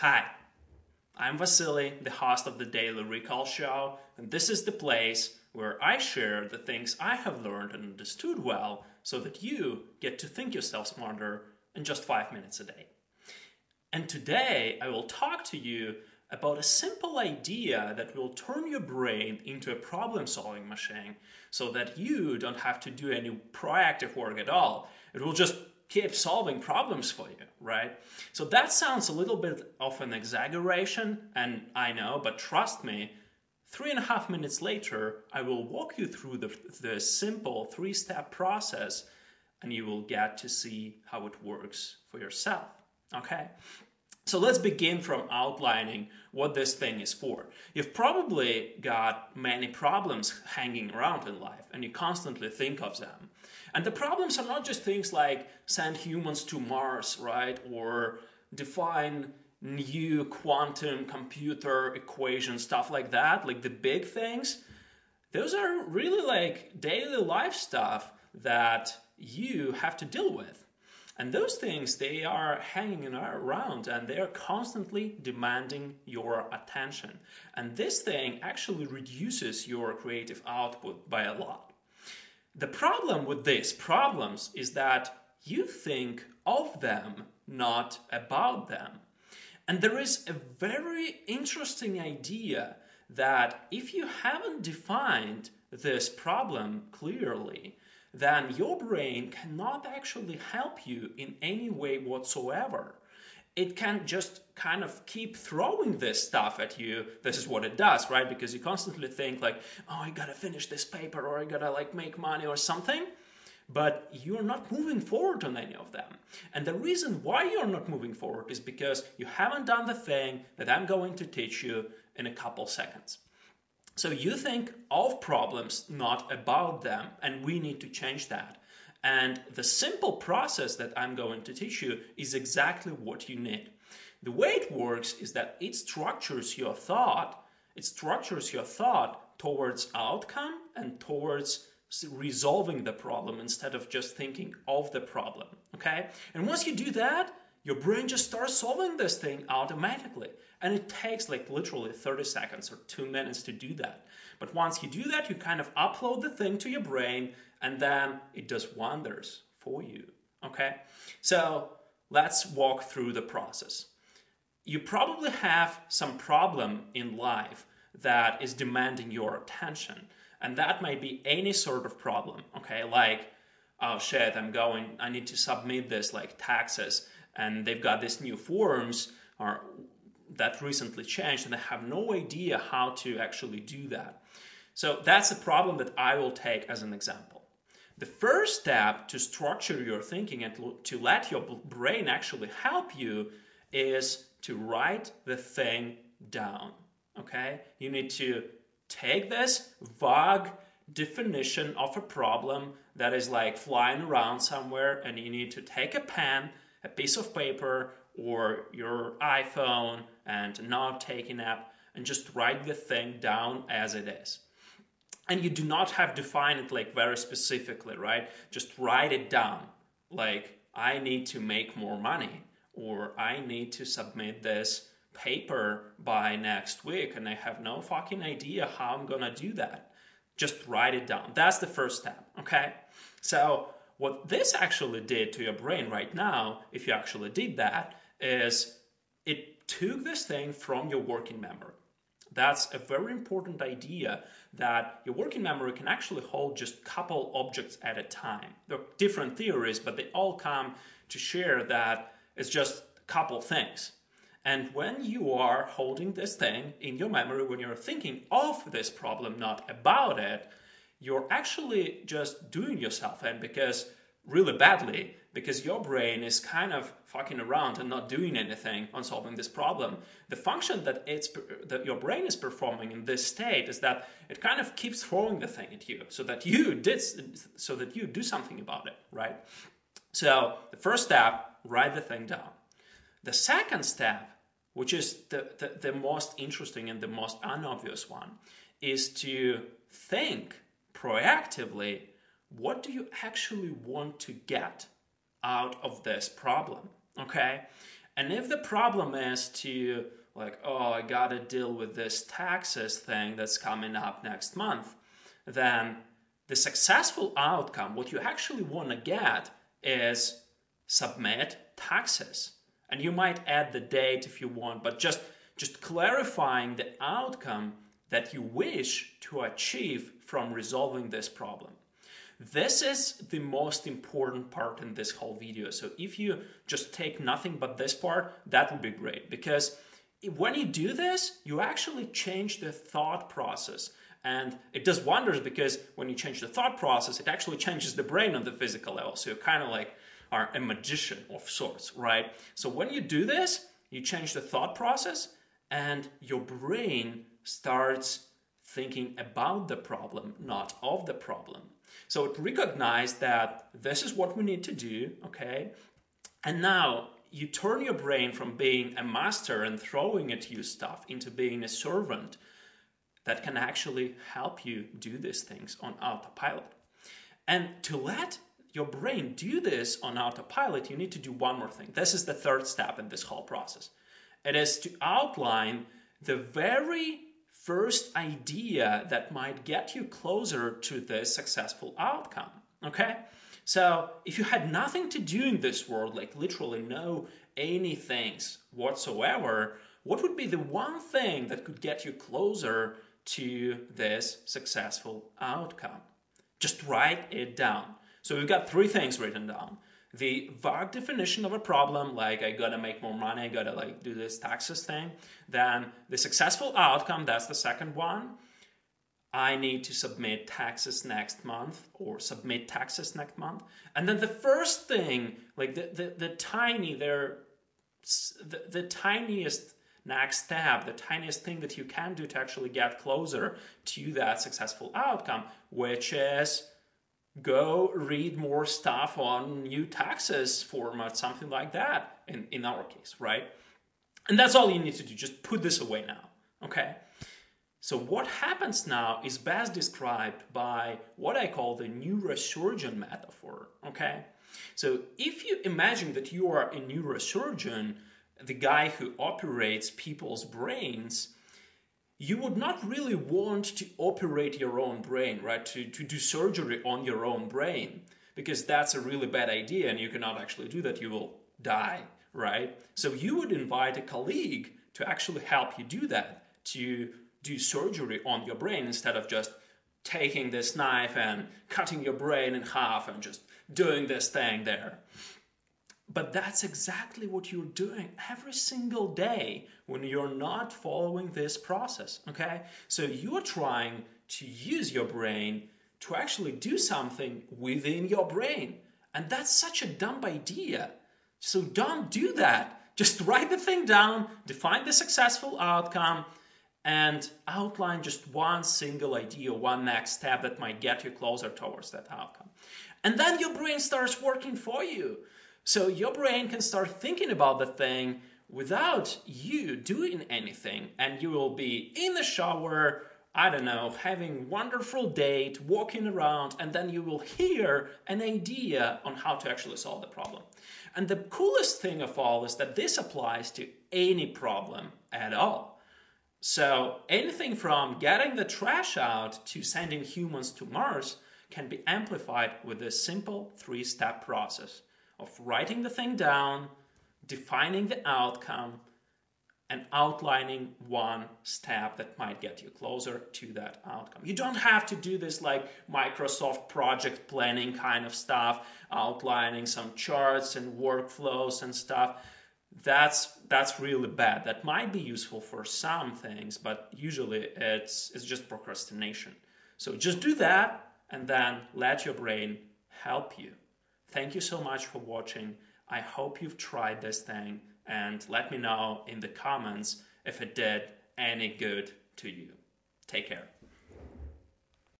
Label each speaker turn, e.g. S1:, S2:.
S1: Hi, I'm Vasily, the host of the Daily Recall Show, and this is the place where I share the things I have learned and understood well so that you get to think yourself smarter in just five minutes a day. And today I will talk to you about a simple idea that will turn your brain into a problem solving machine so that you don't have to do any proactive work at all. It will just keep solving problems for you, right? So that sounds a little bit of an exaggeration, and I know, but trust me, three and a half minutes later, I will walk you through the, the simple three step process and you will get to see how it works for yourself, okay? So let's begin from outlining what this thing is for. You've probably got many problems hanging around in life and you constantly think of them. And the problems are not just things like send humans to Mars, right? Or define new quantum computer equations, stuff like that, like the big things. Those are really like daily life stuff that you have to deal with. And those things, they are hanging around and they are constantly demanding your attention. And this thing actually reduces your creative output by a lot. The problem with these problems is that you think of them, not about them. And there is a very interesting idea that if you haven't defined this problem clearly, then your brain cannot actually help you in any way whatsoever it can just kind of keep throwing this stuff at you. This is what it does, right? Because you constantly think like, oh, I gotta finish this paper or I gotta like make money or something. But you're not moving forward on any of them. And the reason why you're not moving forward is because you haven't done the thing that I'm going to teach you in a couple seconds. So you think of problems, not about them, and we need to change that. And the simple process that I'm going to teach you is exactly what you need. The way it works is that it structures your thought, it structures your thought towards outcome and towards resolving the problem instead of just thinking of the problem. Okay? And once you do that, your brain just starts solving this thing automatically. And it takes like literally 30 seconds or two minutes to do that. But once you do that, you kind of upload the thing to your brain and then it does wonders for you. Okay? So let's walk through the process. You probably have some problem in life that is demanding your attention. And that might be any sort of problem, okay? Like, oh shit, I'm going, I need to submit this, like taxes, and they've got these new forms or that recently changed, and they have no idea how to actually do that. So that's a problem that I will take as an example. The first step to structure your thinking and to let your brain actually help you is to write the thing down. Okay? You need to take this vague definition of a problem that is like flying around somewhere, and you need to take a pen, a piece of paper, or your iPhone and note taking app and just write the thing down as it is. And you do not have to define it like very specifically, right? Just write it down. Like, I need to make more money, or I need to submit this paper by next week, and I have no fucking idea how I'm gonna do that. Just write it down. That's the first step, okay? So, what this actually did to your brain right now, if you actually did that, is it took this thing from your working memory. That's a very important idea that your working memory can actually hold just a couple objects at a time. There are different theories, but they all come to share that it's just a couple things. And when you are holding this thing in your memory, when you're thinking of this problem, not about it, you're actually just doing yourself in because really badly because your brain is kind of fucking around and not doing anything on solving this problem. The function that it's that your brain is performing in this state is that it kind of keeps throwing the thing at you so that you did so that you do something about it, right? So the first step, write the thing down. The second step, which is the, the, the most interesting and the most unobvious one, is to think proactively what do you actually want to get out of this problem? Okay? And if the problem is to like, oh, I gotta deal with this taxes thing that's coming up next month, then the successful outcome, what you actually want to get is submit taxes. And you might add the date if you want, but just just clarifying the outcome that you wish to achieve from resolving this problem. This is the most important part in this whole video. So if you just take nothing but this part, that would be great because when you do this, you actually change the thought process. And it does wonders because when you change the thought process, it actually changes the brain on the physical level. So you're kind of like are a magician of sorts, right? So when you do this, you change the thought process and your brain starts thinking about the problem, not of the problem. So it recognized that this is what we need to do, okay? And now you turn your brain from being a master and throwing at you stuff into being a servant that can actually help you do these things on autopilot. And to let your brain do this on autopilot, you need to do one more thing. This is the third step in this whole process. It is to outline the very first idea that might get you closer to this successful outcome. Okay? So, if you had nothing to do in this world, like literally no any things whatsoever, what would be the one thing that could get you closer to this successful outcome? Just write it down. So, we've got three things written down the vague definition of a problem, like I gotta make more money, I gotta like do this taxes thing. Then the successful outcome, that's the second one. I need to submit taxes next month or submit taxes next month. And then the first thing, like the, the, the tiny, there, the, the tiniest next step, the tiniest thing that you can do to actually get closer to that successful outcome, which is go read more stuff on new taxes format, something like that, in, in our case, right? And that's all you need to do. Just put this away now, okay? So what happens now is best described by what I call the neurosurgeon metaphor, okay? So if you imagine that you are a neurosurgeon, the guy who operates people's brains, you would not really want to operate your own brain, right? To, to do surgery on your own brain, because that's a really bad idea and you cannot actually do that. You will die, right? So you would invite a colleague to actually help you do that, to do surgery on your brain instead of just taking this knife and cutting your brain in half and just doing this thing there. But that's exactly what you're doing every single day when you're not following this process, okay? So you're trying to use your brain to actually do something within your brain. And that's such a dumb idea. So don't do that. Just write the thing down, define the successful outcome, and outline just one single idea, one next step that might get you closer towards that outcome. And then your brain starts working for you. So your brain can start thinking about the thing without you doing anything, and you will be in the shower, I don't know, having wonderful date, walking around, and then you will hear an idea on how to actually solve the problem. And the coolest thing of all is that this applies to any problem at all. So anything from getting the trash out to sending humans to Mars can be amplified with this simple three-step process of writing the thing down, defining the outcome, and outlining one step that might get you closer to that outcome. You don't have to do this like Microsoft project planning kind of stuff, outlining some charts and workflows and stuff. That's that's really bad. That might be useful for some things, but usually it's it's just procrastination. So just do that and then let your brain help you. Thank you so much for watching. I hope you've tried this thing and let me know in the comments if it did any good to you. Take care.